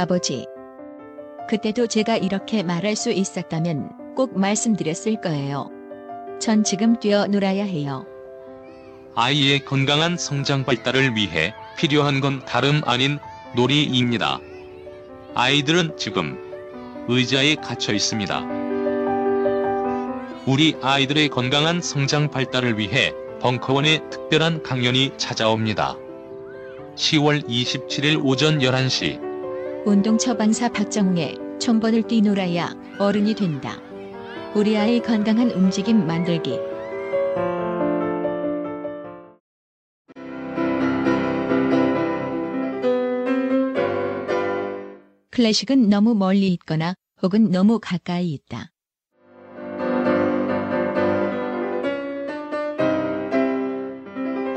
아버지. 그때도 제가 이렇게 말할 수 있었다면 꼭 말씀드렸을 거예요. 전 지금 뛰어놀아야 해요. 아이의 건강한 성장 발달을 위해 필요한 건 다름 아닌 놀이입니다. 아이들은 지금 의자에 갇혀 있습니다. 우리 아이들의 건강한 성장 발달을 위해 벙커원의 특별한 강연이 찾아옵니다. 10월 27일 오전 11시 운동 처방사 박정웅의 천번을 뛰놀아야 어른이 된다. 우리 아이 건강한 움직임 만들기. 클래식은 너무 멀리 있거나 혹은 너무 가까이 있다.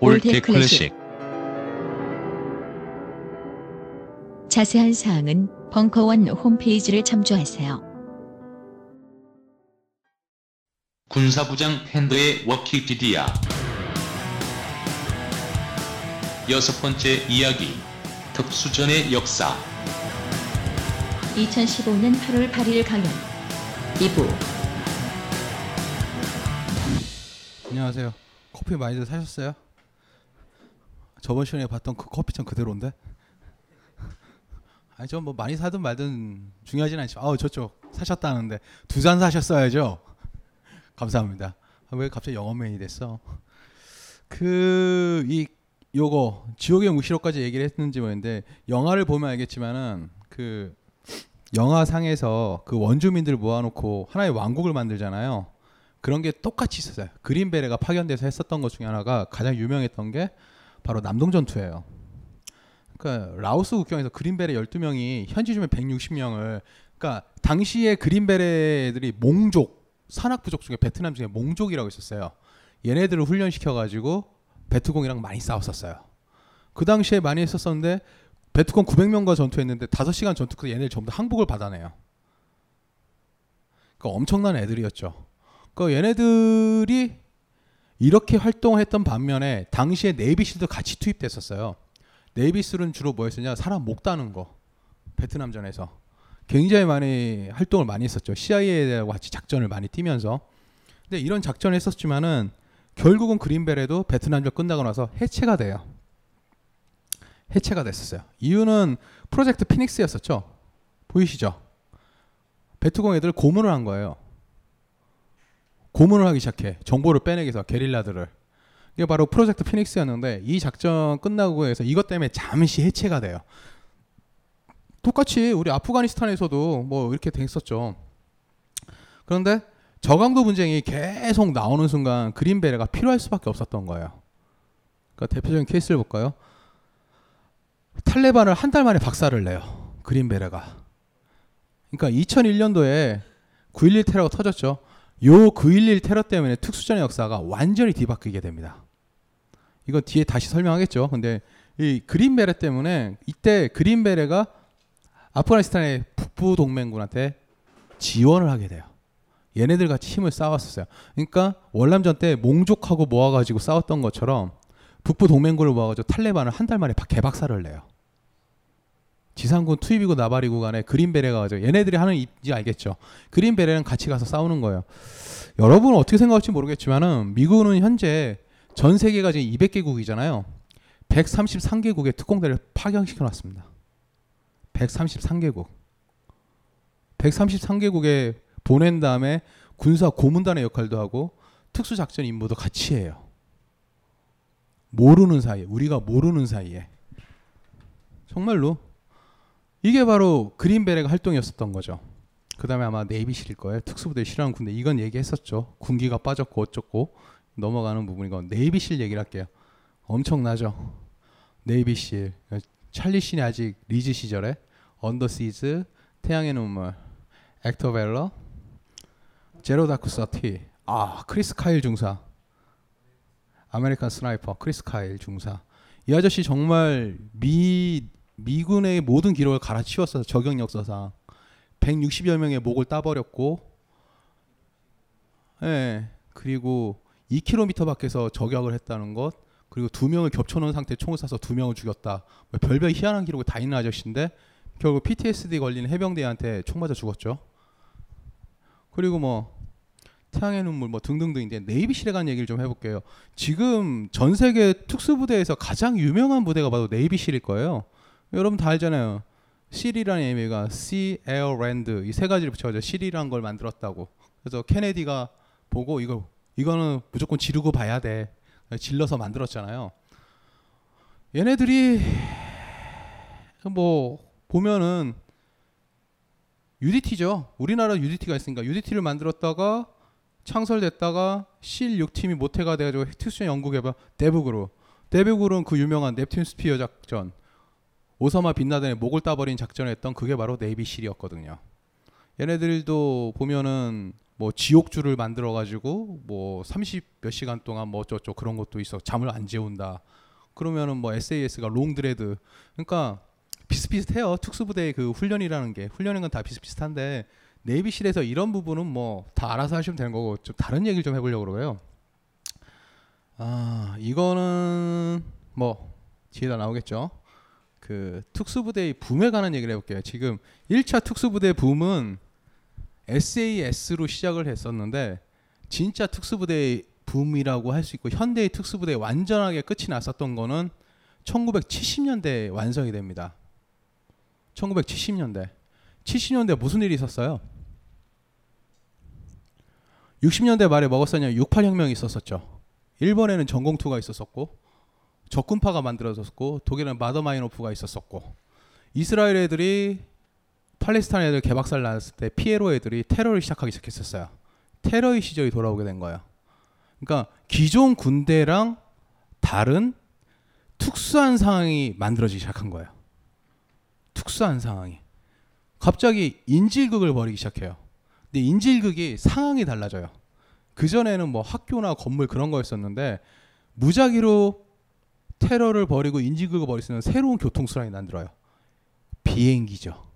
old 클래식 자세한 사항은 벙커원 홈페이지를 참조하세요. 군사부장 펜더의 워키피디아 여섯 번째 이야기 특수전의 역사 2015년 8월 8일 강연 2부 안녕하세요. 커피 많이들 사셨어요? 저번 시간에 봤던 그 커피잔 그대로인데? 아니 저뭐 많이 사든 말든 중요하진 않지만 아우 저쪽 사셨다는데 두 잔 사셨어야죠. 감사합니다. 아, 왜 갑자기 영어맨이 됐어? 그 이 요거 지옥의 무시로까지 얘기를 했는지 모르겠는데 영화를 보면 알겠지만은 그 영화상에서 그 원주민들 모아놓고 하나의 왕국을 만들잖아요. 그런 게 똑같이 있었어요. 그린베레가 파견돼서 했었던 것 중에 하나가 가장 유명했던 게 바로 남동 전투예요. 그러니까 라오스 국경에서 그린베레 12명이 현지 주민 160명을 그러니까 당시에 그린베레들이 몽족 산악 부족 중에 베트남 중에 몽족이라고 있었어요. 얘네들을 훈련시켜 가지고 베트공이랑 많이 싸웠었어요. 그 당시에 많이 했었었는데 베트공 900명과 전투했는데 5시간 전투 끝에 얘네들 전부 다 항복을 받아내요. 그러니까 엄청난 애들이었죠. 그 얘네들이 이렇게 활동했던 반면에 당시에 네이비실도 같이 투입됐었어요. 네이비실은 주로 뭐였었냐? 사람 목 따는 거. 베트남전에서 굉장히 많이 활동을 많이 했었죠. CIA하고 같이 작전을 많이 뛰면서. 근데 이런 작전을 했었지만은 결국은 그린벨에도 베트남전 끝나고 나서 해체가 돼요. 해체가 됐었어요. 이유는 프로젝트 피닉스였었죠. 보이시죠? 베트공 애들 고문을 한 거예요. 고문을 하기 시작해. 정보를 빼내기 위해서 게릴라들을. 이게 바로 프로젝트 피닉스였는데 이 작전 끝나고 해서 이것 때문에 잠시 해체가 돼요. 똑같이 우리 아프가니스탄에서도 뭐 이렇게 됐었죠. 그런데 저강도 분쟁이 계속 나오는 순간 그린베레가 필요할 수밖에 없었던 거예요. 그러니까 대표적인 케이스를 볼까요? 탈레반을 한 달 만에 박살을 내요. 그린베레가. 그러니까 2001년도에 9.11 테러가 터졌죠. 요 9.11 테러 때문에 특수전의 역사가 완전히 뒤바뀌게 됩니다. 이거 뒤에 다시 설명하겠죠. 근데 이 그린베레 때문에 이때 그린베레가 아프가니스탄의 북부 동맹군한테 지원을 하게 돼요. 얘네들 같이 힘을 쌓았었어요. 그러니까 월남전 때 몽족하고 모아가지고 싸웠던 것처럼 북부 동맹군을 모아가지고 탈레반을 한 달 만에 개박살을 내요. 지상군 투입이고 나발이고 간에 그린베레가 가지고 얘네들이 하는 입지 알겠죠. 그린베레랑 같이 가서 싸우는 거예요. 여러분은 어떻게 생각할지 모르겠지만은 미국은 현재 전 세계가 지금 200개국이잖아요. 133개국의 특공대를 파견시켜 놨습니다. 133개국. 133개국에 보낸 다음에 군사 고문단의 역할도 하고 특수작전 임무도 같이 해요. 모르는 사이에 우리가 모르는 사이에 정말로 이게 바로 그린베레가 활동이었었던 거죠. 그 다음에 아마 네이비실일 거예요. 특수부대 실현 군대 이건 얘기했었죠. 군기가 빠졌고 어쩌고 넘어가는 부분이고 Navy SEAL 얘기를 할게요. 엄청나죠. Navy SEAL 찰리 신이 아직 리즈 시절에 Under Siege 태양의 눈물 Act of Valor Zero Dark Thirty 아 크리스 카일 중사 American Sniper 크리스 카일 중사 이 아저씨 정말 미 미군의 모든 기록을 갈아치웠어요 저격 역사상 160여 명의 목을 따버렸고 예 그리고 2km 밖에서 저격을 했다는 것 그리고 두 명을 겹쳐놓은 상태 에 총을 쏴서 두 명을 죽였다 뭐 별별 희한한 기록이 다 있는 아저씨인데 결국 PTSD 걸린 해병대한테 총 맞아 죽었죠 그리고 뭐 태양의 눈물 뭐 등등등인데 네이비실에 간 얘기를 좀 해볼게요. 지금 전 세계 특수부대에서 가장 유명한 부대가 바로 네이비실일 거예요. 여러분 다 알잖아요. 실이라는 의미가 Sea, Air, Land 이 세 가지를 붙여가지고 실이라는 걸 만들었다고. 그래서 케네디가 보고 이거 이거는 무조건 지르고 봐야 돼. 질러서 만들었잖아요. 얘네들이 뭐 보면은 UDT죠. 우리나라 UDT가 있으니까 UDT를 만들었다가 창설됐다가 실 6팀이 모태가 돼가지고 특수 연구개발 대북으로 대북으로는 그 유명한 넵튠 스피어 작전 오사마 빈라덴의 목을 따버린 작전을 했던 그게 바로 네이비실이었거든요. 얘네들도 보면은 뭐 지옥줄을 만들어 가지고 뭐 30 몇 시간 동안 뭐 어쩌고 그런 것도 있어 잠을 안 재운다. 그러면은 뭐 SAS가 롱드레드 그러니까 비슷비슷해요. 특수부대의 그 훈련이라는 게 훈련인 건 다 비슷비슷한데 네이비실에서 이런 부분은 뭐 다 알아서 하시면 되는 거고 좀 다른 얘기를 좀 해보려고 그러고요. 아 이거는 뭐 뒤에다 나오겠죠. 그 특수부대의 붐에 관한 얘기를 해볼게요. 지금 1차 특수부대 붐은 SAS로 시작을 했었는데 진짜 특수부대의 붐이라고 할 수 있고 현대의 특수부대 완전하게 끝이 났었던 거는 1970년대에 완성이 됩니다. 1970년대. 70년대 무슨 일이 있었어요? 60년대 말에 먹었었냐 68혁명이 있었었죠. 일본에는 전공투가 있었었고 적군파가 만들어졌고 독일은 마더마이노프가 있었었고 이스라엘 애들이 팔레스타인 애들 개박살 났을 때 피에로 애들이 테러를 시작하기 시작했었어요. 테러의 시절이 돌아오게 된 거예요. 그러니까 기존 군대랑 다른 특수한 상황이 만들어지기 시작한 거예요. 특수한 상황이. 갑자기 인질극을 벌이기 시작해요. 근데 인질극이 상황이 달라져요. 그전에는 뭐 학교나 건물 그런 거였었는데 무작위로 테러를 벌이고 인질극을 벌일 수 있는 새로운 교통수단이 만들어요. 비행기죠.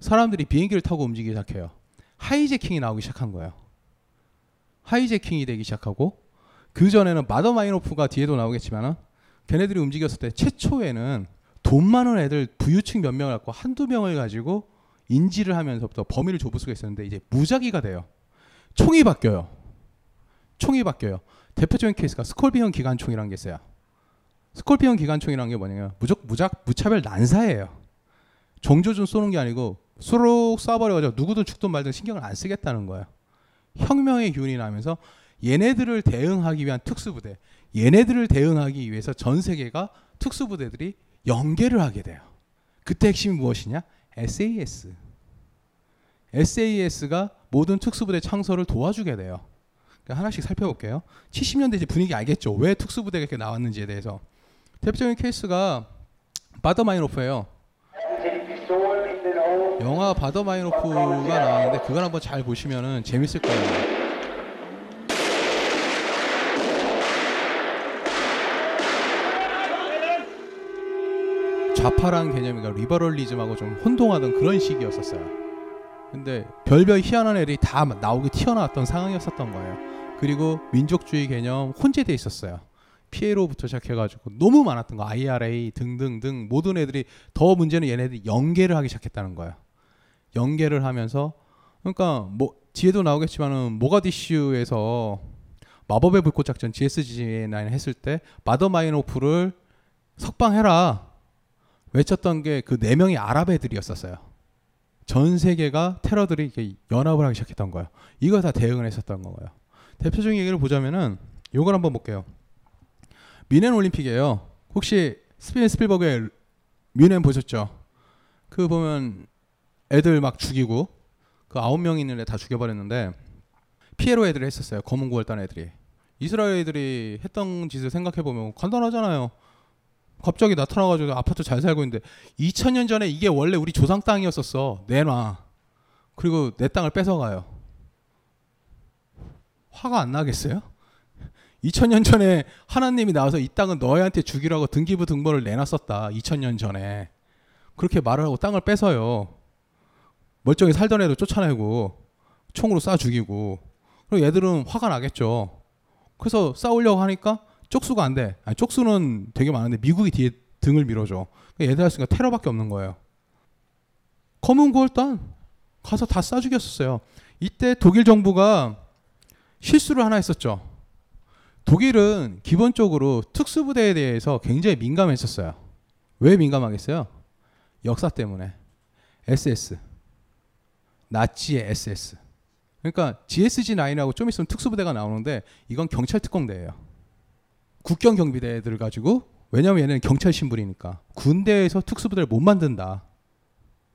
사람들이 비행기를 타고 움직이기 시작해요. 하이제킹이 나오기 시작한 거예요. 하이제킹이 되기 시작하고 그 전에는 마더 마이노프가 뒤에도 나오겠지만은 걔네들이 움직였을 때 최초에는 돈 많은 애들 부유층 몇 명을 갖고 한두 명을 가지고 인지를 하면서부터 범위를 좁을 수가 있었는데 이제 무작위가 돼요. 총이 바뀌어요. 총이 바뀌어요. 대표적인 케이스가 Scorpion 기관총이라는 게 있어요. Scorpion 기관총이라는 게 뭐냐면 무적 무작 무차별 난사예요. 정조준 쏘는 게 아니고 수록 쏴버려가지고 누구든 죽든 말든 신경을 안 쓰겠다는 거예요. 혁명의 기운이 나면서 얘네들을 대응하기 위한 특수부대, 얘네들을 대응하기 위해서 전 세계가 특수부대들이 연계를 하게 돼요. 그때 핵심이 무엇이냐? SAS. SAS가 모든 특수부대 창설을 도와주게 돼요. 그러니까 하나씩 살펴볼게요. 70년대 이제 분위기 알겠죠? 왜 특수부대가 이렇게 나왔는지에 대해서. 대표적인 케이스가 바더마이노프예요. 영화 바더마이노프가 나왔는데 그걸 한번 잘 보시면은 재밌을 거예요. 좌파라는 개념이가 liberalism하고 좀 혼동하던 그런 시기였었어요. 근데 별별 희한한 애들이 다 나오게 튀어나왔던 상황이었었던 거예요. 그리고 민족주의 개념 혼재돼 있었어요. PLO부터 시작해가지고 너무 많았던 거 IRA 등등등 모든 애들이 더 문제는 얘네들이 연계를 하기 시작했다는 거예요. 연계를 하면서 그러니까 뭐 뒤에도 나오겠지만은 모가디슈에서 마법의 불꽃 작전 GSG9 했을 때 바더 마인호프를 석방해라 외쳤던 게 그 네 명이 아랍 애들이었었어요. 전 세계가 테러들이 이렇게 연합을 하기 시작했던 거예요. 이거 다 대응을 했었던 거예요. 대표적인 얘기를 보자면은 요걸 한번 볼게요. 미넨 올림픽이에요. 혹시 스피엔 스필버그의 뮌헨 보셨죠? 그 보면 애들 막 죽이고 그 아홉 명 있는 애 다 죽여버렸는데 피에로 애들이 했었어요. 검은 구월단 애들이. 이스라엘 애들이 했던 짓을 생각해 보면 간단하잖아요. 갑자기 나타나가지고 아파트 잘 살고 있는데 2000년 전에 이게 원래 우리 조상 땅이었었어. 내놔. 그리고 내 땅을 뺏어가요. 화가 안 나겠어요? 2000년 전에 하나님이 나와서 이 땅은 너희한테 주기라고 등기부 등본을 내놨었다. 2000년 전에. 그렇게 말을 하고 땅을 뺏어요. 멀쩡히 살던 애도 쫓아내고 총으로 쏴 죽이고 그리고 얘들은 화가 나겠죠. 그래서 싸우려고 하니까 쪽수가 안 돼. 아니, 쪽수는 되게 많은데 미국이 뒤에 등을 밀어줘. 그러니까 얘들 할수가 테러밖에 없는 거예요. 검은 구월단 가서 다 쏴 죽였었어요. 이때 독일 정부가 실수를 하나 했었죠. 독일은 기본적으로 특수부대에 대해서 굉장히 민감했었어요. 왜 민감하겠어요? 역사 때문에. SS. 나치의 SS. 그러니까 GSG9하고 좀 있으면 특수부대가 나오는데 이건 경찰 특공대예요. 국경 경비대들 가지고 왜냐면 얘는 경찰 신분이니까 군대에서 특수부대를 못 만든다.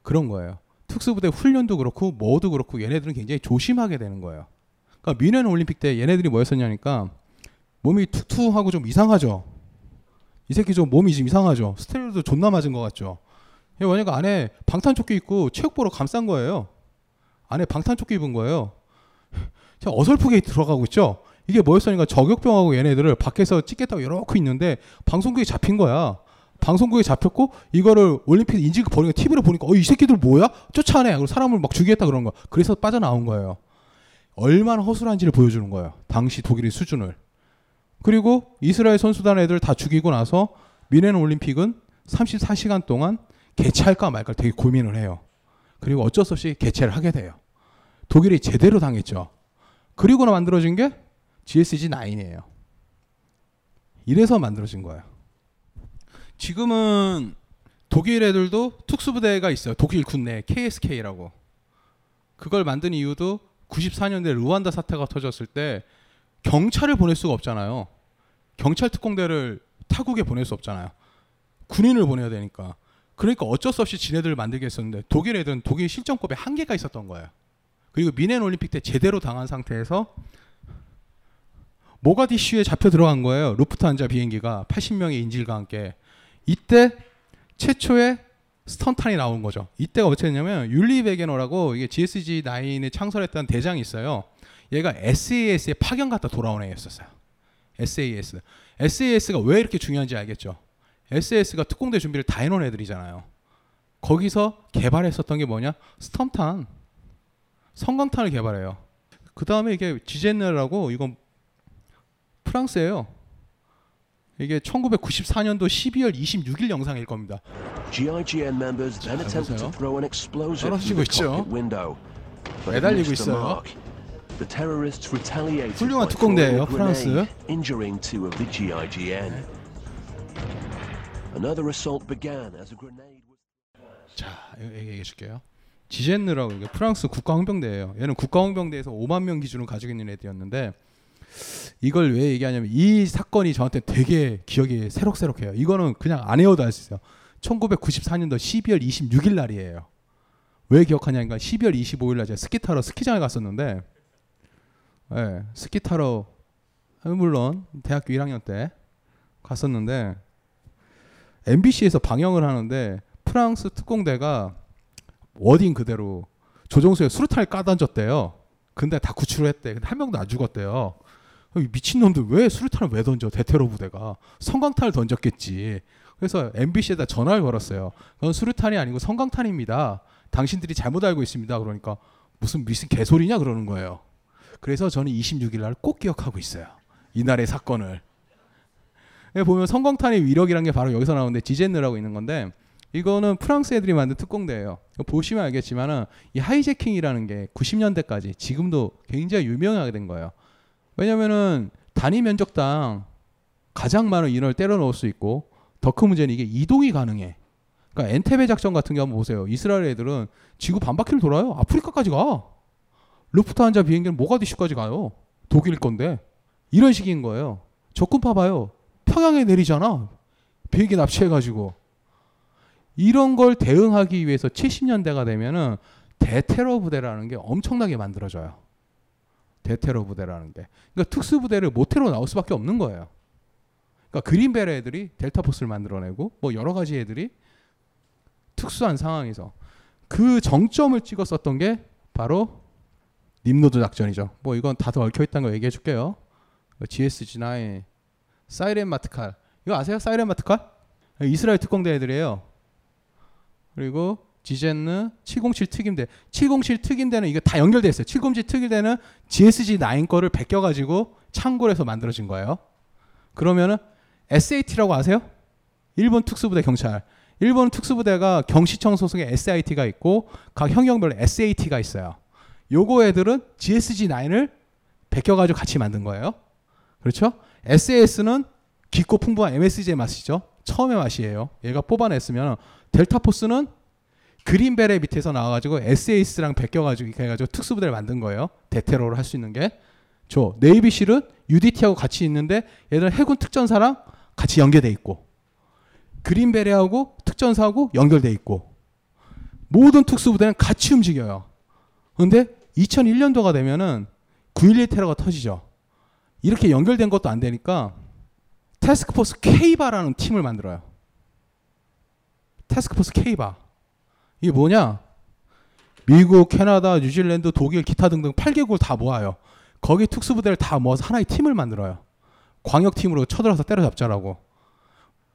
그런 거예요. 특수부대 훈련도 그렇고 뭐도 그렇고 얘네들은 굉장히 조심하게 되는 거예요. 그러니까 미넨 올림픽 때 얘네들이 뭐였었냐니까 몸이 툭툭하고 좀 이상하죠. 이 새끼 좀 몸이 좀 이상하죠. 스테로이드 존나 맞은 것 같죠. 얘 뭐냐면 안에 방탄조끼 입고 체육복으로 감싼 거예요. 안에 방탄조끼 입은 거예요. 자 어설프게 들어가고 있죠. 이게 뭐였으니까 저격병하고 얘네들을 밖에서 찍겠다고 이렇게 있는데 방송국에 잡힌 거야. 방송국에 잡혔고 이거를 올림픽 인지가 보니까 TV로 보니까 어 이 새끼들 뭐야? 쫓아내. 그리고 사람을 막 죽이겠다 그런 거. 그래서 빠져나온 거예요. 얼마나 허술한지를 보여주는 거예요. 당시 독일의 수준을. 그리고 이스라엘 선수단 애들 다 죽이고 나서 미넨 올림픽은 34시간 동안 개최할까 말까 되게 고민을 해요. 그리고 어쩔 수 없이 개최를 하게 돼요. 독일이 제대로 당했죠. 그리고 나 만들어진 게 GSG9이에요. 이래서 만들어진 거예요. 지금은 독일 애들도 특수부대가 있어요. 독일 군내 KSK라고. 그걸 만든 이유도 94년대 루안다 사태가 터졌을 때 경찰을 보낼 수가 없잖아요. 경찰 특공대를 타국에 보낼 수 없잖아요. 군인을 보내야 되니까. 그러니까 어쩔 수 없이 지네들을 만들게 했었는데 독일 애들은 독일 실전법에 한계가 있었던 거예요. 그리고 미넨 올림픽 때 제대로 당한 상태에서 모가디슈에 잡혀 들어간 거예요. 루프트한자 비행기가 80명의 인질과 함께. 이때 최초의 스턴탄이 나온 거죠. 이때가 어쨌냐면 율리 베게너라고 이게 GSG9에 창설했던 대장이 있어요. 얘가 SAS에 파견 갔다 돌아온 애였었어요. SAS. SAS가 왜 이렇게 중요한지 알겠죠? SAS가 특공대 준비를 다 해놓은 애들이잖아요. 거기서 개발했었던 게 뭐냐? 스톰탄. 성광탄을 개발해요. 그 다음에 이게 지제네라고 이건 프랑스예요. 이게 1994년도 12월 26일 영상일 겁니다. GIGN members then attempted to throw an explosive through the cockpit window. 매달리고 있어요. 훌륭한 특공대예요, 프랑스. grenade, injuring two of the GIGN. Another assault began as a grenade was 자, 얘기해 줄게요. 지젠느라고 이게 프랑스 국가홍병대예요. 얘는 국가홍병대에서 5만 명 기준을 가지고 있는 애들이었는데 이걸 왜 얘기하냐면 이 사건이 저한테 되게 기억이 새록새록해요. 이거는 그냥 안 외워도 알 수 있어요. 1994년도 12월 26일 날이에요. 왜 기억하냐니까 12월 25일 날 제가 스키 타러 스키장에 갔었는데 예, 스키 타러 물론 대학교 1학년 때 갔었는데 MBC에서 방영을 하는데 프랑스 특공대가 wording 그대로 조종석에 수류탄을 까던졌대요. 근데 다 구출을 했대. 근데 한 명도 안 죽었대요. 이 미친놈들 왜 수류탄을 왜 던져? 대테러 부대가 섬광탄을 던졌겠지. 그래서 MBC에다 전화를 걸었어요. 그건 수류탄이 아니고 성광탄입니다. 당신들이 잘못 알고 있습니다. 그러니까 무슨 무슨 개소리냐 그러는 거예요. 그래서 저는 26일 날 꼭 기억하고 있어요. 이날의 사건을. 여기 보면 성광탄의 위력이란 게 바로 여기서 나오는데 지젠느라고 있는 건데 이거는 프랑스 애들이 만든 특공대예요. 보시면 알겠지만은 이 하이제킹이라는 게 90년대까지 지금도 굉장히 유명하게 된 거예요. 왜냐면은 단위 면적당 가장 많은 인원을 때려 넣을 수 있고 더 큰 문제는 이게 이동이 가능해. 그러니까 엔테베 작전 같은 게 한번 보세요. 이스라엘 애들은 지구 반 바퀴를 돌아요. 아프리카까지 가. 루프트한자 비행기는 모가디슈까지 가요. 독일 건데 이런 식인 거예요. 적군 봐봐요. 평양에 내리잖아. 비행기 납치해가지고 이런 걸 대응하기 위해서 70년대가 되면은 대테러 부대라는 게 엄청나게 만들어져요. 대테러 부대라는 게. 그러니까 특수 부대를 모태로 나올 수밖에 없는 거예요. 그러니까 그린베레 애들이 델타 포스를 만들어내고 뭐 여러 가지 애들이 특수한 상황에서 그 정점을 찍었었던 게 바로 님노드 작전이죠. 뭐 이건 다들 얽혀 있다는 거 얘기해 줄게요. GSG9 사이렌 마트칼 이거 아세요? 사이렌 마트칼? 이스라엘 특공대 애들이에요. 그리고 지젠느 707 특임대 707 특임대는 이거 다 연결돼 있어요. 707 특임대는 GSG9 거를 베껴 가지고 창고에서 만들어진 거예요. 그러면은 SAT라고 아세요? 일본 특수부대 경찰. 일본 특수부대가 경시청 소속의 SIT가 있고 각 형경별로 SAT가 있어요. 요거 애들은 GSG9을 베껴가지고 같이 만든 거예요. 그렇죠? SAS는 깊고 풍부한 MSG의 맛이죠. 처음의 맛이에요. 얘가 뽑아냈으면 델타포스는 그린베레 밑에서 나와가지고 SAS랑 베껴가지고 이렇게 해가지고 특수부대를 만든 거예요. 대테러를 할 수 있는 게. 저 네이비실은 UDT하고 같이 있는데 얘들은 해군 특전사랑 같이 연계돼 있고 그린베레하고 특전사하고 연결돼 있고 모든 특수부대는 같이 움직여요. 근데 2001년도가 되면은 9.11 테러가 터지죠. 이렇게 연결된 것도 안 되니까 태스크포스 K바라는 팀을 만들어요. 태스크포스 K바. 이게 뭐냐? 미국, 캐나다, 뉴질랜드, 독일, 기타 등등 8개국을 다 모아요. 거기 특수부대를 다 모아서 하나의 팀을 만들어요. 광역팀으로 쳐들어서 때려잡자라고.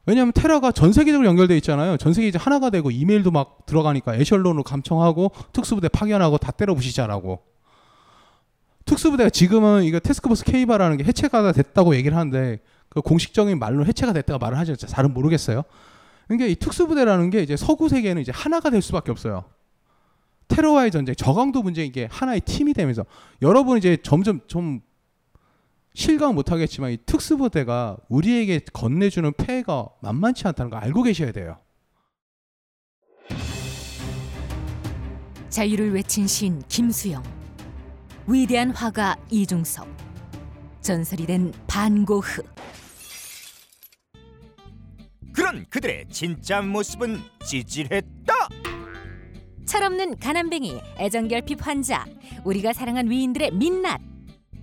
왜냐하면 테러가 전 세계적으로 연결돼 있잖아요. 전 세계 이제 하나가 되고 이메일도 막 들어가니까 에셜론으로 감청하고 특수부대 파견하고 다 때려 부시자라고. 특수부대가 지금은 이거 테스크포스 K바라는 게 해체가 됐다고 얘기를 하는데 그 공식적인 말로 해체가 됐다가 말을 하죠. 잘은 모르겠어요. 그러니까 이 특수부대라는 게 이제 서구 세계는 이제 하나가 될 수밖에 없어요. 테러와의 전쟁, 저강도 문제 이게 하나의 팀이 되면서 여러분 이제 점점 좀 실감 못 하겠지만 이 특수부대가 우리에게 건네주는 폐해가 만만치 않다는 거 알고 계셔야 돼요. 자유를 외친 시인 김수영, 위대한 화가 이중섭, 전설이 된 반고흐. 그런 그들의 진짜 모습은 찌질했다. 철없는 가난뱅이, 애정결핍 환자, 우리가 사랑한 위인들의 민낯.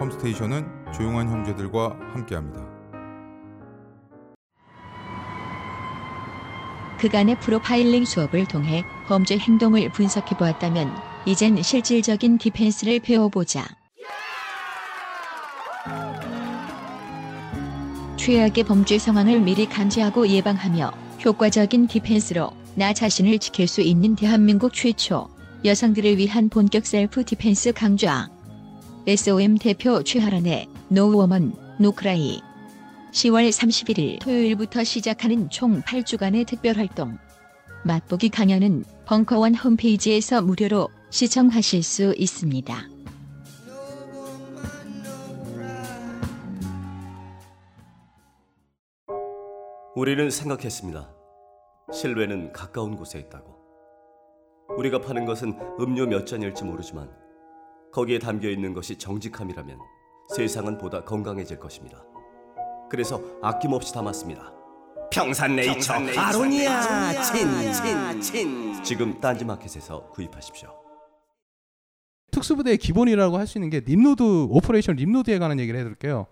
컴스테이션은 조용한 형제들과 함께합니다. 그간의 프로파일링 수업을 통해 범죄 행동을 분석해 보았다면 이젠 실질적인 defense를 배워보자. 최악의 범죄 상황을 미리 감지하고 예방하며 효과적인 defense로 나 자신을 지킬 수 있는 대한민국 최초 여성들을 위한 본격 self defense 강좌. SOM 대표 최하란의 No Woman No Cry 10월 31일 토요일부터 시작하는 총 8주간의 특별활동. 맛보기 강연은 벙커원 홈페이지에서 무료로 시청하실 수 있습니다. 우리는 생각했습니다. 실외는 가까운 곳에 있다고. 우리가 파는 것은 음료 몇 잔일지 모르지만 거기에 담겨 있는 것이 정직함이라면 세상은 보다 건강해질 것입니다. 그래서 아낌없이 담았습니다. 평산네이처, 아로니아 친친친 지금 딴지마켓에서 구입하십시오. 특수부대의 기본이라고 할 수 있는 게 Nimrod operation Nimrod에 관한 얘기를 해드릴게요.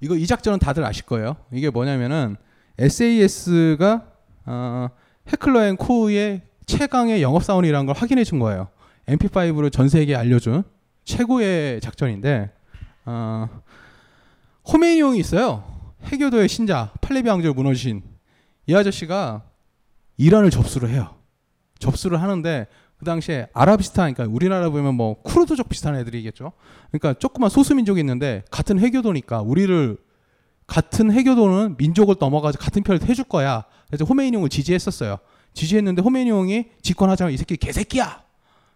이거 이 작전은 다들 아실 거예요. 이게 뭐냐면은 SAS가 어, 해클러 앤 코우의 최강의 영업 사원이라는 걸 확인해 준 거예요. MP5를 전 세계에 알려준 최고의 작전인데 어, 호메이용이 있어요. 해교도의 신자 팔레비 왕조를 무너지신 이 아저씨가 이란을 접수를 해요. 접수를 하는데 그 당시에 아라비스탄 그러니까 우리나라 보면 뭐 쿠르드족 비슷한 애들이겠죠. 그러니까 조그만 소수민족이 있는데 같은 해교도니까 우리를 같은 해교도는 민족을 넘어가서 같은 편을 해줄 거야. 그래서 호메이니용을 지지했었어요. 지지했는데 호메이니용이 집권하자마자 이 새끼 개새끼야.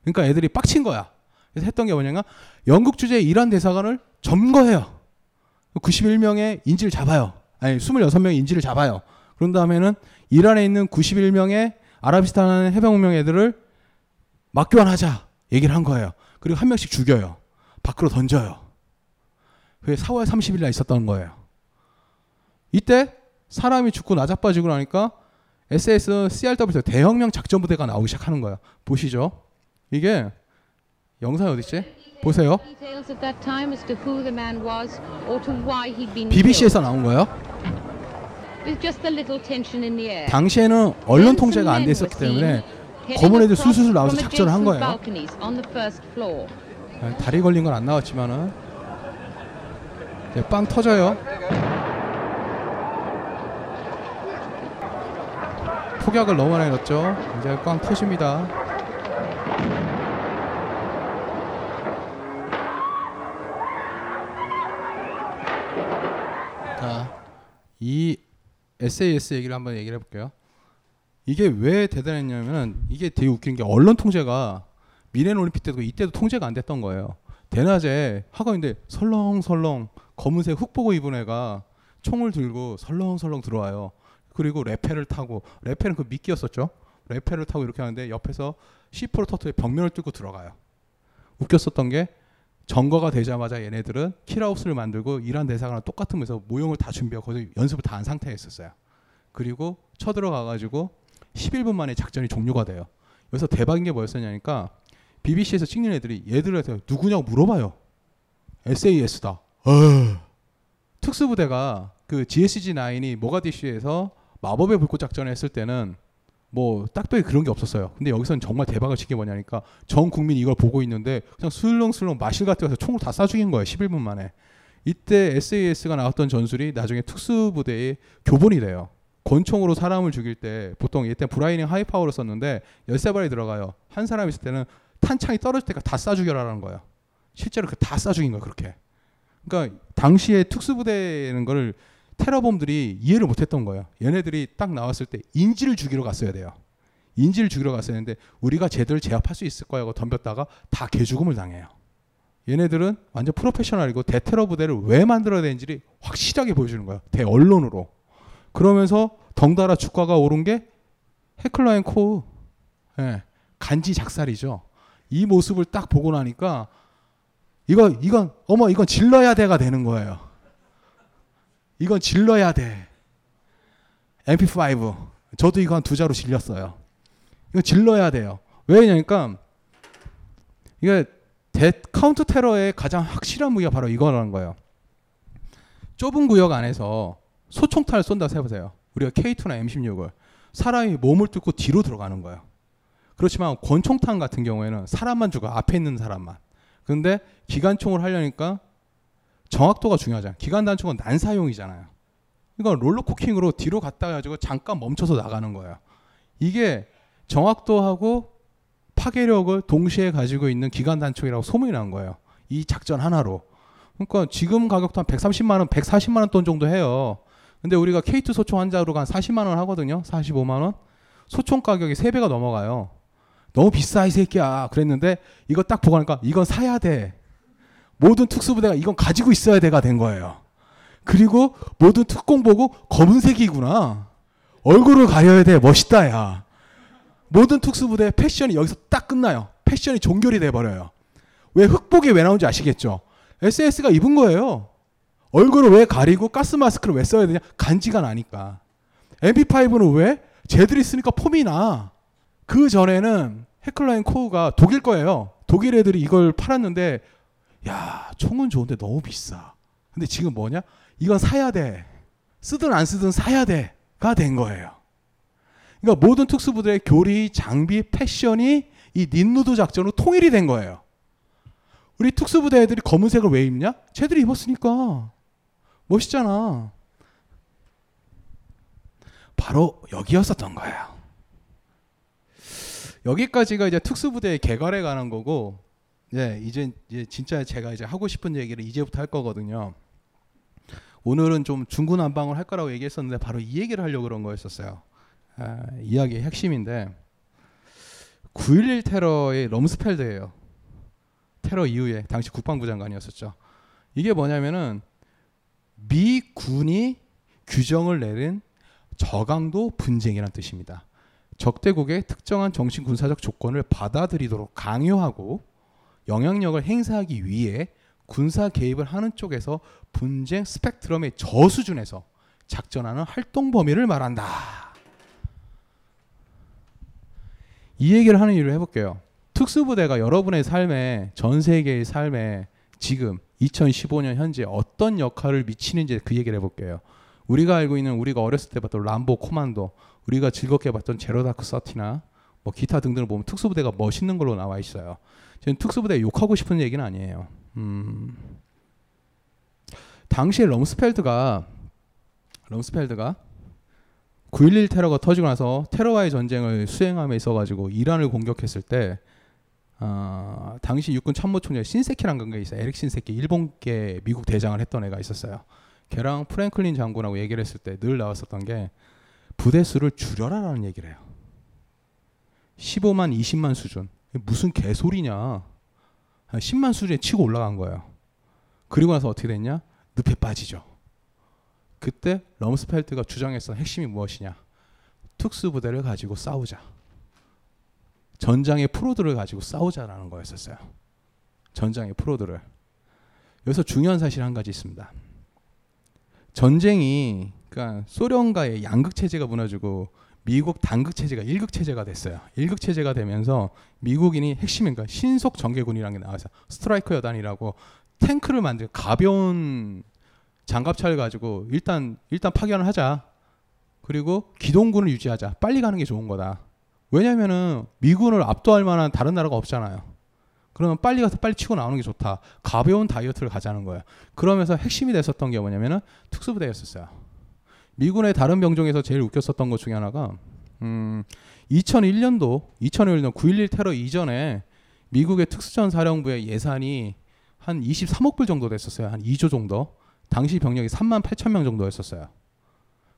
그러니까 애들이 빡친 거야. 그래서 했던 게 뭐냐면 영국 주재 이란 대사관을 점거해요. 91명의 인질을 잡아요. 아니 26명의 인질을 잡아요. 그런 다음에는 이란에 있는 91명의 아라비스탄 해병명 애들을 맞교환하자 얘기를 한 거예요. 그리고 한 명씩 죽여요. 밖으로 던져요. 그게 4월 30일 날 있었던 거예요. 이때 사람이 죽고 나자빠지고 나니까 SS, CRW 대혁명 작전 부대가 나오기 시작하는 거예요. 보시죠. 이게 영상이 어디 있지? 보세요. BBC에서 나온 거예요. 당시에는 언론 통제가 안 됐었기 때문에 검은 애들 술술 나와서 작전을 한 거예요. 아, 다리 걸린 건 안 나왔지만은 이제 빵 터져요. 폭약을 너무 많이 넣었죠. 이제 빵 터집니다. SAS 얘기를 한번 얘기를 해볼게요. 이게 왜 대단했냐면은 이게 되게 웃기는 게 언론 통제가 미래는 올림픽 때도 이때도 통제가 안 됐던 거예요. 대낮에 학원인데 설렁설렁 검은색 흑복을 입은 애가 총을 들고 설렁설렁 들어와요. 그리고 레페를 타고 레페는 그 미끼였었죠. 레페를 타고 이렇게 하는데 옆에서 C4를 터트려 벽면을 뚫고 들어가요. 웃겼었던 게 점거가 되자마자 얘네들은 킬하우스를 만들고 이란 대사관랑 똑같으면서 모형을 다 준비하고 거기서 연습을 다 한 상태에 있었어요. 그리고 쳐들어가 가지고 11분 만에 작전이 종료가 돼요. 여기서 대박인 게 뭐였었냐니까 BBC에서 찍는 애들이 얘들한테 누구냐고 물어봐요. SAS다. 어. 특수부대가 그 GSG-9이 모가디슈에서 마법의 불꽃 작전을 했을 때는 뭐 딱히 그런 게 없었어요. 근데 여기서는 정말 대박을 친게 뭐냐니까 전 국민이 이걸 보고 있는데 그냥 술렁술렁 마실 같은 데서 총을 다 쏴 죽인 거예요. 11분 만에. 이때 SAS가 나왔던 전술이 나중에 특수부대의 교본이 돼요. 권총으로 사람을 죽일 때 보통 이때 브라이닝 하이파워를 썼는데 열세 발이 들어가요. 한 사람 있을 때는 탄창이 떨어질 때까지 다 쏴 죽여라는 거예요. 실제로 그 다 쏴 죽인 거예요. 그렇게. 그러니까 당시에 특수부대라는 걸 테러범들이 이해를 못했던 거예요. 얘네들이 딱 나왔을 때 인지를 죽이러 갔어야 돼요. 인지를 죽이러 갔어야 했는데 우리가 쟤들을 제압할 수 있을 거야 하고 덤볐다가 다 개죽음을 당해요. 얘네들은 완전 프로페셔널이고 대테러 부대를 왜 만들어야 되는지를 확실하게 보여주는 거예요. 대언론으로. 그러면서 덩달아 주가가 오른 게 Heckler & Koch 예, 간지 작살이죠. 이 모습을 딱 보고 나니까 이거 이건 어머 이건 질러야 돼가 되는 거예요. 이건 질러야 돼. MP5 저도 이거 한 두 자루 질렀어요. 이거 질러야 돼요. 왜냐니까 이게 대, 카운터 테러의 가장 확실한 무기가 바로 이거라는 거예요. 좁은 구역 안에서 소총탄을 쏜다 해보세요. 우리가 K2나 M16을 사람이 몸을 뚫고 뒤로 들어가는 거예요. 그렇지만 권총탄 같은 경우에는 사람만 죽어 앞에 있는 사람만. 그런데 기관총을 하려니까 정확도가 중요하잖아요. 기관 단총은 난사용이잖아요. 그러니까 롤러코킹으로 뒤로 갔다 가지고 잠깐 멈춰서 나가는 거예요. 이게 정확도하고 파괴력을 동시에 가지고 있는 기관 단총이라고 소문이 난 거예요. 이 작전 하나로. 그러니까 지금 가격도 한 130만 원, 140만 원 돈 정도 해요. 근데 우리가 K2 소총 한 자루가 한 40만 원 하거든요. 45만 원. 소총 가격이 3배가 넘어가요. 너무 비싸 이 새끼야. 그랬는데 이거 딱 보고 나니까 이건 사야 돼. 모든 특수부대가 이건 가지고 있어야 돼가 된 거예요. 그리고 모든 특공 보고 검은색이구나. 얼굴을 가려야 돼. 멋있다 야. 모든 특수부대 패션이 여기서 딱 끝나요. 패션이 종결이 돼 버려요. 왜 흑복이 왜 나온지 아시겠죠? SS가 입은 거예요. 얼굴을 왜 가리고 가스 마스크를 왜 써야 되냐? 간지가 나니까. MP5는 왜? 쟤들이 쓰니까 폼이 나. 그 전에는 해클라인 코어가 독일 거예요. 독일 애들이 이걸 팔았는데 야 총은 좋은데 너무 비싸. 근데 지금 뭐냐? 이건 사야 돼. 쓰든 안 쓰든 사야 돼가 된 거예요. 그러니까 모든 특수부대의 교리, 장비, 패션이 이 닌누드 작전으로 통일이 된 거예요. 우리 특수부대 애들이 검은색을 왜 입냐? 쟤들이 입었으니까 멋있잖아. 바로 여기였었던 거예요. 여기까지가 이제 특수부대의 개괄에 관한 거고, 예, 이제, 이제 진짜 제가 이제 하고 싶은 얘기를 이제부터 할 거거든요. 오늘은 좀 중구난방을 할 거라고 얘기했었는데 바로 이 얘기를 하려고 그런 거였었어요. 아, 이야기의 핵심인데 9.11 테러의 럼스펠드예요. 테러 이후에 당시 국방부 장관이었었죠. 이게 뭐냐면은 미 군이 규정을 내린 저강도 분쟁이라는 뜻입니다. 적대국의 특정한 정신 군사적 조건을 받아들이도록 강요하고 영향력을 행사하기 위해 군사 개입을 하는 쪽에서 분쟁 스펙트럼의 저수준에서 작전하는 활동 범위를 말한다. 이 얘기를 하는 이유를 해볼게요. 특수부대가 여러분의 삶에 전 세계의 삶에 지금 2015년 현재 어떤 역할을 미치는지 그 얘기를 해볼게요. 우리가 알고 있는 우리가 어렸을 때 봤던 람보 코만도, 우리가 즐겁게 봤던 Zero Dark Thirty나 뭐 기타 등등을 보면 특수부대가 멋있는 걸로 나와 있어요. 저는 특수부대 욕하고 싶은 얘기는 아니에요. 음. 당시에 럼스펠드가 럼스펠드가 9.11 테러가 터지고 나서 테러와의 전쟁을 수행함에 있어 가지고 이란을 공격했을 때 어, 당시 육군 참모총장 신세키라는 게 있어요. 에릭 신세키 일본계 미국 대장을 했던 애가 있었어요. 걔랑 프랭클린 장군하고 얘기를 했을 때 늘 나왔었던 게 부대 수를 줄여라라는 얘기를 해요. 15만, 20만 수준. 무슨 개소리냐. 한 10만 수준에 치고 올라간 거예요. 그리고 나서 어떻게 됐냐? 늪에 빠지죠. 그때 럼스펠트가 주장했던 핵심이 무엇이냐? 특수 부대를 가지고 싸우자. 전장의 프로들을 가지고 싸우자라는 거였었어요. 전장의 프로들을. 여기서 중요한 사실 한 가지 있습니다. 전쟁이 그러니까 소련과의 양극 체제가 무너지고 미국 단극 체제가 일극 체제가 됐어요. 일극 체제가 되면서 미국인이 핵심인가 신속 정계군이라는 게 나와서 스트라이커 여단이라고 탱크를 만들 가벼운 장갑차를 가지고 일단 일단 파견을 하자. 그리고 기동군을 유지하자. 빨리 가는 게 좋은 거다. 왜냐면은 미군을 압도할 만한 다른 나라가 없잖아요. 그러면 빨리 가서 빨리 치고 나오는 게 좋다. 가벼운 다이어트를 가자는 거예요. 그러면서 핵심이 됐었던 게 뭐냐면은 특수부대였었어요. 미군의 다른 병종에서 제일 웃겼었던 것 중에 하나가 음, 2001년도 2001년 9.11 테러 이전에 미국의 특수전 사령부의 예산이 한 23억 불 정도 됐었어요. 한 2조 정도. 당시 병력이 3만 8천 명 정도였었어요.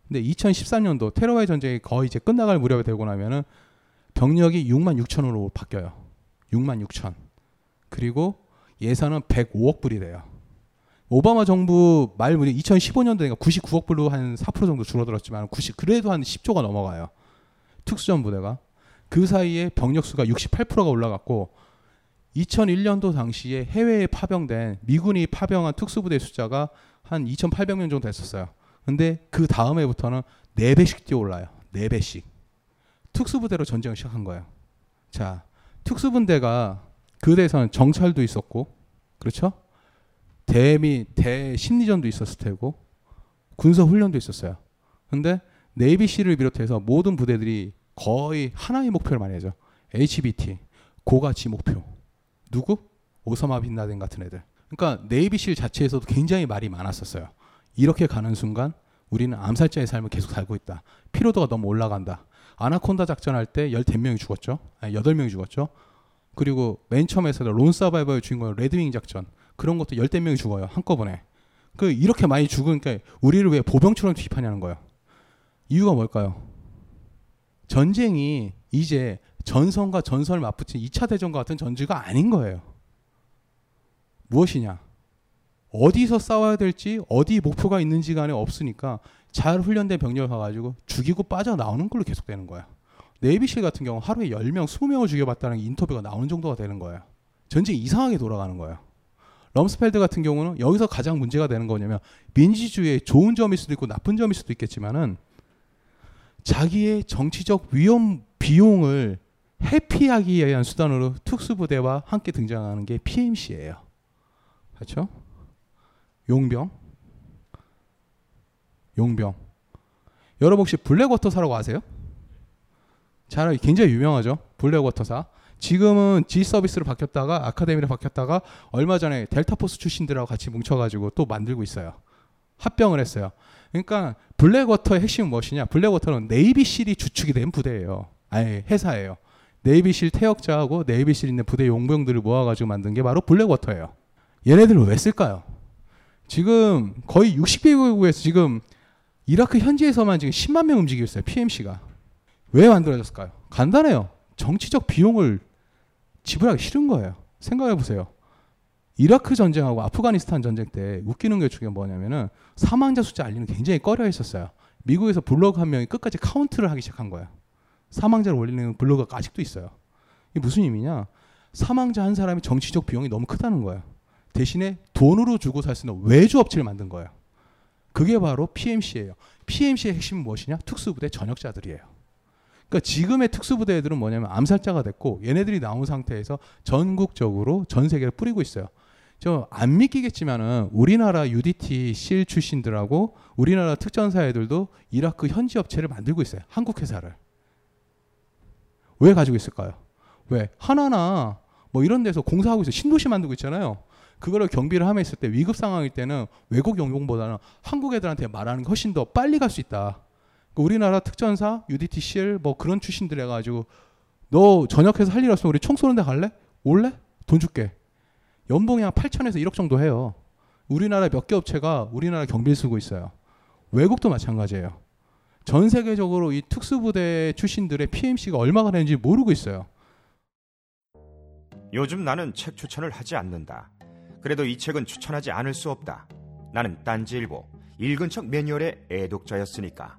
근데 2014년도 테러와의 전쟁이 거의 이제 끝나갈 무렵에 되고 나면은 병력이 6만 6천으로 바뀌어요. 6만 6천. 그리고 예산은 105억 불이 돼요. 오바마 정부 말 무렵 2015년도니까 99억 불로 한 4% 정도 줄어들었지만 90 그래도 한 10조가 넘어가요. 특수전 부대가 그 사이에 병력 수가 68%가 올라갔고 2001년도 당시에 해외에 파병된 미군이 파병한 특수부대 숫자가 한 2,800명 정도 됐었어요. 근데 그 다음 해부터는 4배씩 뛰어 올라요. 4배씩. 특수부대로 전쟁을 시작한 거예요. 자, 특수분대가 그 대에서는 정찰도 있었고, 그렇죠? 대미 대심리전도 있었을 테고, 군사 훈련도 있었어요. 근데 네이비시를 비롯해서 모든 부대들이 거의 하나의 목표를 많이 하죠. HBT 고가치 목표. 누구? 오사마 빈라덴 같은 애들. 그러니까 네이비실 자체에서도 굉장히 말이 많았었어요. 이렇게 가는 순간 우리는 암살자의 삶을 계속 살고 있다. 피로도가 너무 올라간다. 아나콘다 작전할 때 13명이 죽었죠. 아니, 8명이 죽었죠. 그리고 맨 처음에 서 론 서바이버의 주인공 레드윙 작전 그런 것도 10명이 죽어요. 한꺼번에. 그 이렇게 많이 죽으니까 우리를 왜 보병처럼 비판하는 거예요. 이유가 뭘까요? 전쟁이 이제 전선과 전선을 맞붙인 2차 대전과 같은 전지가 아닌 거예요. 무엇이냐? 어디서 싸워야 될지 어디 목표가 있는지 간에 없으니까 잘 훈련된 병력을 가가지고 죽이고 빠져나오는 걸로 계속되는 거야. 네이비실 같은 경우 하루에 10명, 20명을 죽여봤다는 인터뷰가 나오는 정도가 되는 거예요. 전쟁이 이상하게 돌아가는 거예요. 럼스펠드 같은 경우는 여기서 가장 문제가 되는 거냐면 민주주의의 좋은 점일 수도 있고 나쁜 점일 수도 있겠지만은 자기의 정치적 위험 비용을 회피하기 위한 수단으로 특수부대와 함께 등장하는 게 PMC예요. 그렇죠? 용병, 용병. 여러분 혹시 블랙워터사라고 아세요? 잘 굉장히 유명하죠. 블랙워터사. 지금은 G 서비스로 바뀌었다가 아카데미로 바뀌었다가 얼마 전에 델타포스 출신들하고 같이 뭉쳐가지고 또 만들고 있어요. 합병을 했어요. 그러니까 블랙워터의 핵심은 무엇이냐? 블랙워터는 네이비실이 주축이 된 부대예요. 아니 회사예요. 네이비실 퇴역자하고 네이비실 있는 부대 용병들을 모아가지고 만든 게 바로 블랙워터예요. 얘네들은 왜 쓸까요? 지금 거의 60개국에서 지금 이라크 현지에서만 지금 10만 명 움직이고 있어요. PMC가. 왜 만들어졌을까요? 간단해요. 정치적 비용을 지불하기 싫은 거예요. 생각해 보세요. 이라크 전쟁하고 아프가니스탄 전쟁 때 웃기는 게 중에 뭐냐면은 사망자 숫자 알리는 굉장히 꺼려 했었어요. 미국에서 블로거 한 명이 끝까지 카운트를 하기 시작한 거예요. 사망자를 올리는 블로그가 아직도 있어요. 이게 무슨 의미냐? 사망자 한 사람이 정치적 비용이 너무 크다는 거예요. 대신에 돈으로 주고 살 수 있는 외주 업체를 만든 거예요. 그게 바로 PMC예요. PMC의 핵심은 무엇이냐? 특수부대 전역자들이에요. 그러니까 지금의 특수부대들은 뭐냐면 암살자가 됐고 얘네들이 나온 상태에서 전국적으로 전 세계를 뿌리고 있어요. 저 안 믿기겠지만은 우리나라 UDT 실 출신들하고 우리나라 특전사 애들도 이라크 현지 업체를 만들고 있어요. 한국 회사를. 왜 가지고 있을까요? 왜? 하나나 뭐 이런 데서 공사하고 있어. 신도시 만들고 있잖아요. 그거를 경비를 하면 있을 때 위급 상황일 때는 외국 용병보다는 한국 애들한테 말하는 게 훨씬 더 빨리 갈 수 있다. 그 우리나라 특전사, UDTCL 뭐 그런 출신들 해가지고 너 전역해서 할 일 없으면 우리 총 쏘는 데 갈래? 올래? 돈 줄게. 연봉이 한 8천에서 1억 정도 해요. 우리나라 몇 개 업체가 우리나라 경비를 쓰고 있어요. 외국도 마찬가지예요. 전 세계적으로 이 특수부대 출신들의 PMC가 얼마가 되는지 모르고 있어요. 요즘 나는 책 추천을 하지 않는다. 그래도 이 책은 추천하지 않을 수 없다. 나는 딴지일보 읽은 척 매뉴얼의 애독자였으니까.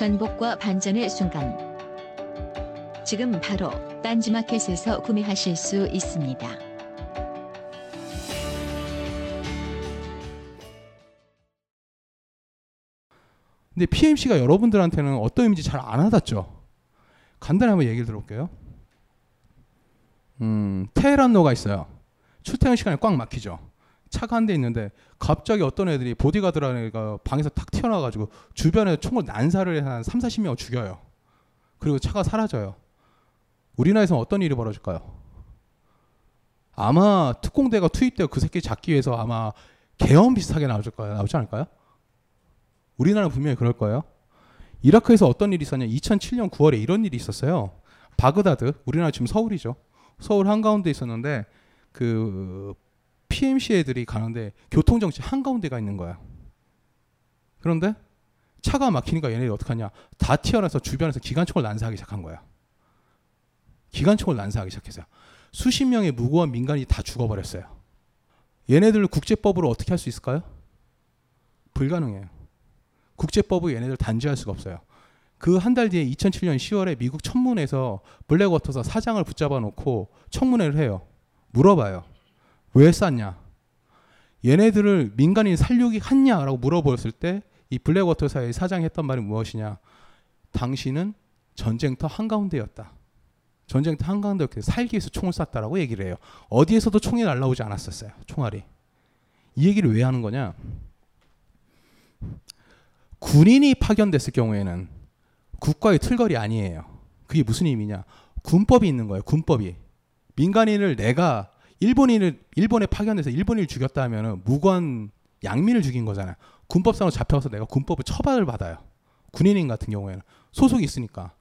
전복과 반전의 순간 지금 바로 딴지마켓에서 구매하실 수 있습니다. 근데 PMC가 여러분들한테는 어떤 의미인지 잘 안 와닿죠. 간단히 한번 얘기를 들어볼게요. 음, 테헤란로가 있어요. 출퇴근 시간에 꽉 막히죠. 차가 한 대 있는데 갑자기 어떤 애들이 보디가드라는 애가 방에서 탁 튀어나와가지고 주변에 총을 난사를 한 3, 40명 죽여요. 그리고 차가 사라져요. 우리나라에서는 어떤 일이 벌어질까요? 아마 특공대가 투입되어 그 새끼 잡기 위해서 아마 개헌 비슷하게 나오지 않을까요? 우리나라는 분명히 그럴 거예요. 이라크에서 어떤 일이 있었냐? 2007년 9월에 이런 일이 있었어요. 바그다드, 우리나라 지금 서울이죠. 서울 한가운데 있었는데 그 PMC 애들이 가는데 교통정치 한가운데가 있는 거야. 그런데 차가 막히니까 얘네들이 어떡하냐. 다 튀어나와서 주변에서 기관총을 난사하기 시작한 거야. 기관총을 난사하기 시작해서 수십 명의 무고한 민간이 다 죽어버렸어요. 얘네들을 국제법으로 어떻게 할 수 있을까요? 불가능해요. 국제법을 얘네들 단죄할 수가 없어요. 그 한 달 뒤에 2007년 10월에 미국 청문회에서 블랙워터사 사장을 붙잡아 놓고 청문회를 해요. 물어봐요. 왜 쐈냐? 얘네들을 민간인 살육이 했냐라고 물어보았을 때 이 블랙워터사의 사장이 했던 말이 무엇이냐? 당신은 전쟁터 한가운데였다. 전쟁터 한가운데였기 살기 위해서 총을 쐈다라고 얘기를 해요. 어디에서도 총이 날라오지 않았었어요. 총알이. 이 얘기를 왜 하는 거냐? 군인이 파견됐을 경우에는 국가의 틀거리 아니에요. 그게 무슨 의미냐? 군법이 있는 거예요. 군법이. 민간인을 내가 일본인을 일본에 파견해서 일본인을 죽였다 하면은 무관 양민을 죽인 거잖아요. 군법상으로 잡혀서 내가 군법을 처벌을 받아요. 군인인 같은 경우에는 소속이 있으니까.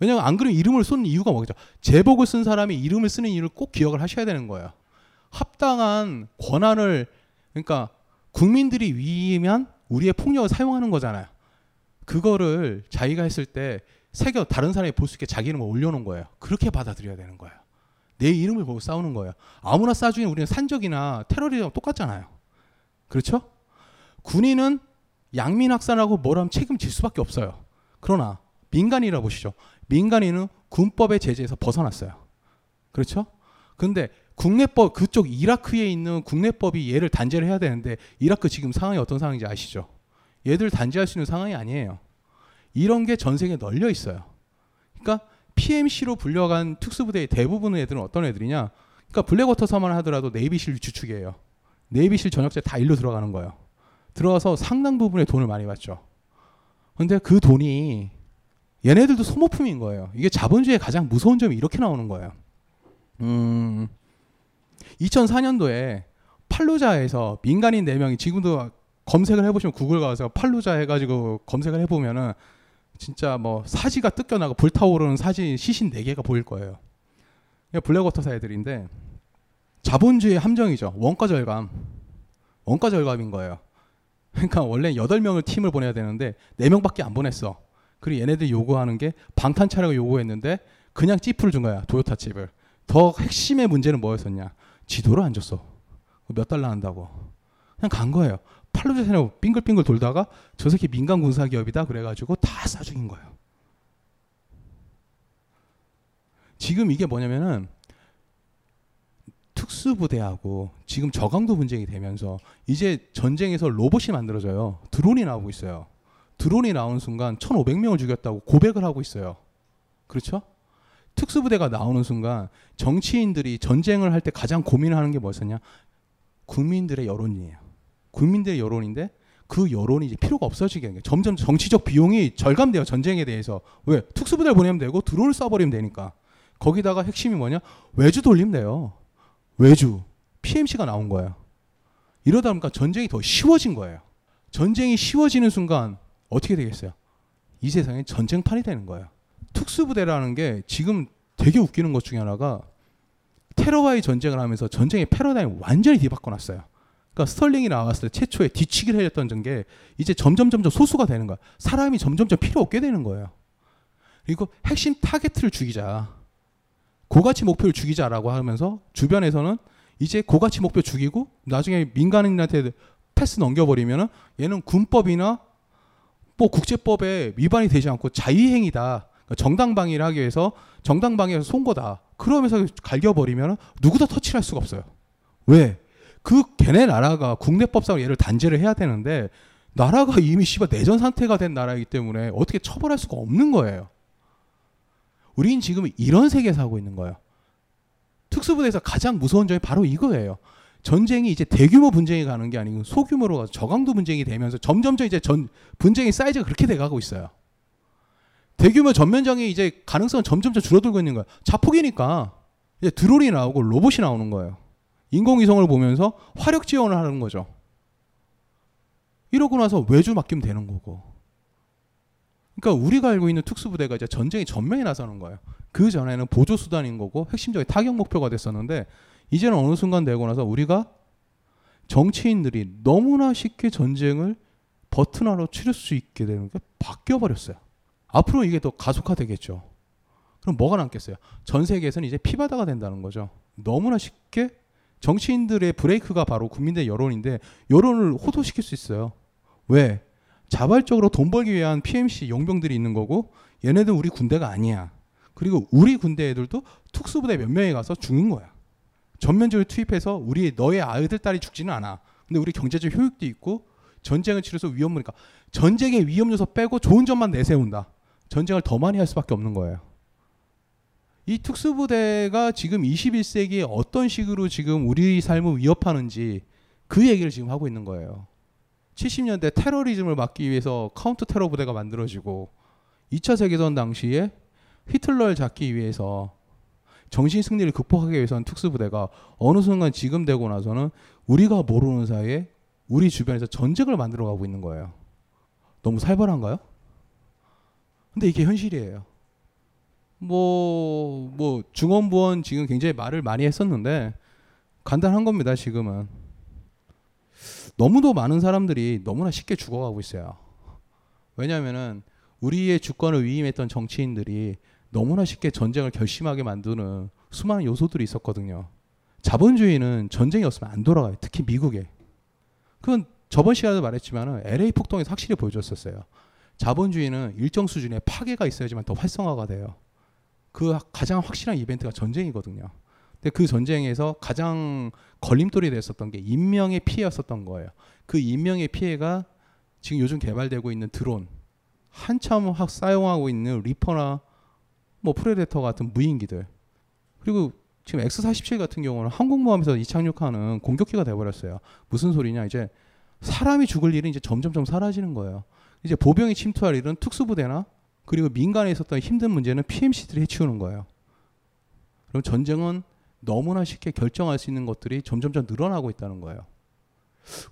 왜냐면 안 그러면 이름을 쏜 이유가 뭐겠죠? 제복을 쓴 사람이 이름을 쓰는 이유를 꼭 기억을 하셔야 되는 거예요. 합당한 권한을 그러니까 국민들이 위면 우리의 폭력을 사용하는 거잖아요. 그거를 자기가 했을 때 새겨 다른 사람이 볼 수 있게 자기 이름을 올려놓은 거예요. 그렇게 받아들여야 되는 거예요. 내 이름을 보고 싸우는 거예요. 아무나 쏴주면 우리는 산적이나 테러리즘 똑같잖아요. 그렇죠? 군인은 양민 학살하고 뭐라면 책임질 수밖에 없어요. 그러나 민간이라 보시죠. 민간인은 군법의 제재에서 벗어났어요. 그렇죠? 근데 국내법 그쪽 이라크에 있는 국내법이 얘를 단죄를 해야 되는데 이라크 지금 상황이 어떤 상황인지 아시죠? 얘들 단죄할 수 있는 상황이 아니에요. 이런 게 전 세계에 널려 있어요. 그러니까 PMC로 불려간 특수부대의 대부분의 애들은 어떤 애들이냐? 그러니까 블랙워터사만 하더라도 네이비실 주축이에요. 네이비실 전역제 다 일로 들어가는 거예요. 들어가서 상당 부분의 돈을 많이 받죠. 근데 그 돈이 얘네들도 소모품인 거예요. 이게 자본주의의 가장 무서운 점이 이렇게 나오는 거예요. 음, 2004년도에 팔루자에서 민간인 4명이 지금도 검색을 해보시면 구글 가서 팔루자 해가지고 검색을 해보면은 진짜 뭐 사지가 뜯겨나고 불타오르는 사지 시신 4개가 보일 거예요. 블랙워터사 애들인데 자본주의 함정이죠. 원가 절감. 원가 절감인 거예요. 그러니까 원래 8명을 팀을 보내야 되는데 4명밖에 안 보냈어. 그리고 얘네들이 요구하는 게 방탄 차량을 요구했는데 그냥 찌프를 준 거야. 도요타 칩을. 더 핵심의 문제는 뭐였었냐? 지도를 안 줬어. 몇 달러 한다고. 그냥 간 거예요. 팔루자산에 빙글빙글 돌다가 저 새끼 민간 군사 기업이다 그래가지고 다 쏴죽인 거예요. 지금 이게 뭐냐면은 특수부대하고 지금 저강도 분쟁이 되면서 이제 전쟁에서 로봇이 만들어져요. 드론이 나오고 있어요. 드론이 나오는 순간 1,500명을 죽였다고 고백을 하고 있어요. 그렇죠? 특수부대가 나오는 순간 정치인들이 전쟁을 할 때 가장 고민하는 게 뭐였었냐? 국민들의 여론이에요. 국민들의 여론인데 그 여론이 이제 필요가 없어지게 되는 거예요. 점점 정치적 비용이 절감돼요. 전쟁에 대해서. 왜? 특수부대를 보내면 되고 드론을 쏴버리면 되니까. 거기다가 핵심이 뭐냐? 외주 돌리면 돼요. 외주. PMC가 나온 거예요. 이러다 보니까 전쟁이 더 쉬워진 거예요. 전쟁이 쉬워지는 순간 어떻게 되겠어요? 이 세상에 전쟁판이 되는 거예요. 특수부대라는 게 지금 되게 웃기는 것 중에 하나가 테러와의 전쟁을 하면서 전쟁의 패러다임을 완전히 뒤바꿔 놨어요. 그러니까 스털링이 나왔을 때 최초에 뒤치기를 했던 게 이제 점점 점점 소수가 되는 거야. 사람이 점점 점 필요 없게 되는 거예요. 그리고 핵심 타겟을 죽이자. 고가치 목표를 죽이자라고 하면서 주변에서는 이제 고가치 목표 죽이고 나중에 민간인한테 패스 넘겨버리면은 얘는 군법이나 뭐 국제법에 위반이 되지 않고 자위행위다. 그러니까 정당방위를 하기 위해서 정당방위에서 쏜 거다. 그러면서 갈겨버리면 누구도 터치를 할 수가 없어요. 왜? 그 걔네 나라가 국내법상으로 얘를 단죄를 해야 되는데 나라가 이미 씨발 내전 상태가 된 나라이기 때문에 어떻게 처벌할 수가 없는 거예요. 우린 지금 이런 세계에서 하고 있는 거예요. 특수부대에서 가장 무서운 점이 바로 이거예요. 전쟁이 이제 대규모 분쟁이 가는 게 아니고 소규모로 가서 저강도 분쟁이 되면서 점점점 이제 전 분쟁의 사이즈가 그렇게 돼 가고 있어요. 대규모 전면전이 이제 가능성은 점점점 줄어들고 있는 거예요. 자폭이니까 이제 드론이 나오고 로봇이 나오는 거예요. 인공위성을 보면서 화력 지원을 하는 거죠. 이러고 나서 외주 맡기면 되는 거고. 그러니까 우리가 알고 있는 특수부대가 이제 전쟁이 전면에 나서는 거예요. 그 전에는 보조 수단인 거고 핵심적인 타격 목표가 됐었는데 이제는 어느 순간 되고 나서 우리가 정치인들이 너무나 쉽게 전쟁을 버튼 하로 치를 수 있게 되는 게 바뀌어 버렸어요. 앞으로 이게 더 가속화되겠죠. 그럼 뭐가 남겠어요? 전 세계에서는 이제 피바다가 된다는 거죠. 너무나 쉽게 정치인들의 브레이크가 바로 국민들의 여론인데 여론을 호도시킬 수 있어요. 왜? 자발적으로 돈 벌기 위한 PMC 용병들이 있는 거고 얘네들 우리 군대가 아니야. 그리고 우리 군대 애들도 특수부대 몇 명이 가서 죽는 거야. 전면적으로 투입해서 우리 너의 아들 딸이 죽지는 않아. 근데 우리 경제적 효익도 있고 전쟁을 치러서 위험하니까 전쟁의 위험 요소 빼고 좋은 점만 내세운다. 전쟁을 더 많이 할 수밖에 없는 거예요. 이 특수부대가 지금 21세기에 어떤 식으로 지금 우리 삶을 위협하는지 그 얘기를 지금 하고 있는 거예요. 70년대 테러리즘을 막기 위해서 counter terror 부대가 만들어지고 2차 세계대전 당시에 히틀러를 잡기 위해서 정신 승리를 극복하기 위해서는 특수부대가 어느 순간 지금 되고 나서는 우리가 모르는 사이에 우리 주변에서 전쟁을 만들어 가고 있는 거예요. 너무 살벌한가요? 근데 이게 현실이에요. 뭐, 뭐, 중언부언 지금 굉장히 말을 많이 했었는데, 간단한 겁니다, 지금은. 너무도 많은 사람들이 너무나 쉽게 죽어가고 있어요. 왜냐면은, 우리의 주권을 위임했던 정치인들이 너무나 쉽게 전쟁을 결심하게 만드는 수많은 요소들이 있었거든요. 자본주의는 전쟁이 없으면 안 돌아가요. 특히 미국에. 그건 저번 시간에도 말했지만 LA 폭동에서 확실히 보여줬었어요. 자본주의는 일정 수준의 파괴가 있어야지만 더 활성화가 돼요. 그 가장 확실한 이벤트가 전쟁이거든요. 근데 그 전쟁에서 가장 걸림돌이 됐었던 게 인명의 피해였었던 거예요. 그 인명의 피해가 지금 요즘 개발되고 있는 드론, 한참 사용하고 있는 리퍼나 뭐 프레데터 같은 무인기들, 그리고 지금 X-47 같은 경우는 항공모함에서 이착륙하는 공격기가 돼버렸어요. 무슨 소리냐? 이제 사람이 죽을 일은 이제 점점점 사라지는 거예요. 이제 보병이 침투할 일은 특수부대나 그리고 민간에 있었던 힘든 문제는 PMC들이 해치우는 거예요. 그럼 전쟁은 너무나 쉽게 결정할 수 있는 것들이 점점점 늘어나고 있다는 거예요.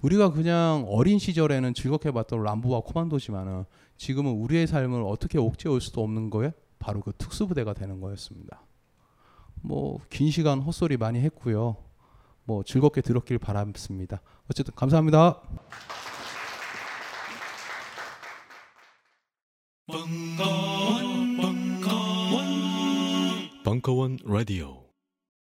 우리가 그냥 어린 시절에는 즐겁게 봤던 람보와 코만도지만은 지금은 우리의 삶을 어떻게 옥죄올 수도 없는 거에 바로 그 특수부대가 되는 거였습니다. 뭐 긴 시간 헛소리 많이 했고요. 뭐 즐겁게 들었길 바랍니다. 어쨌든 감사합니다. 벙커원, 벙커원, 벙커원 라디오.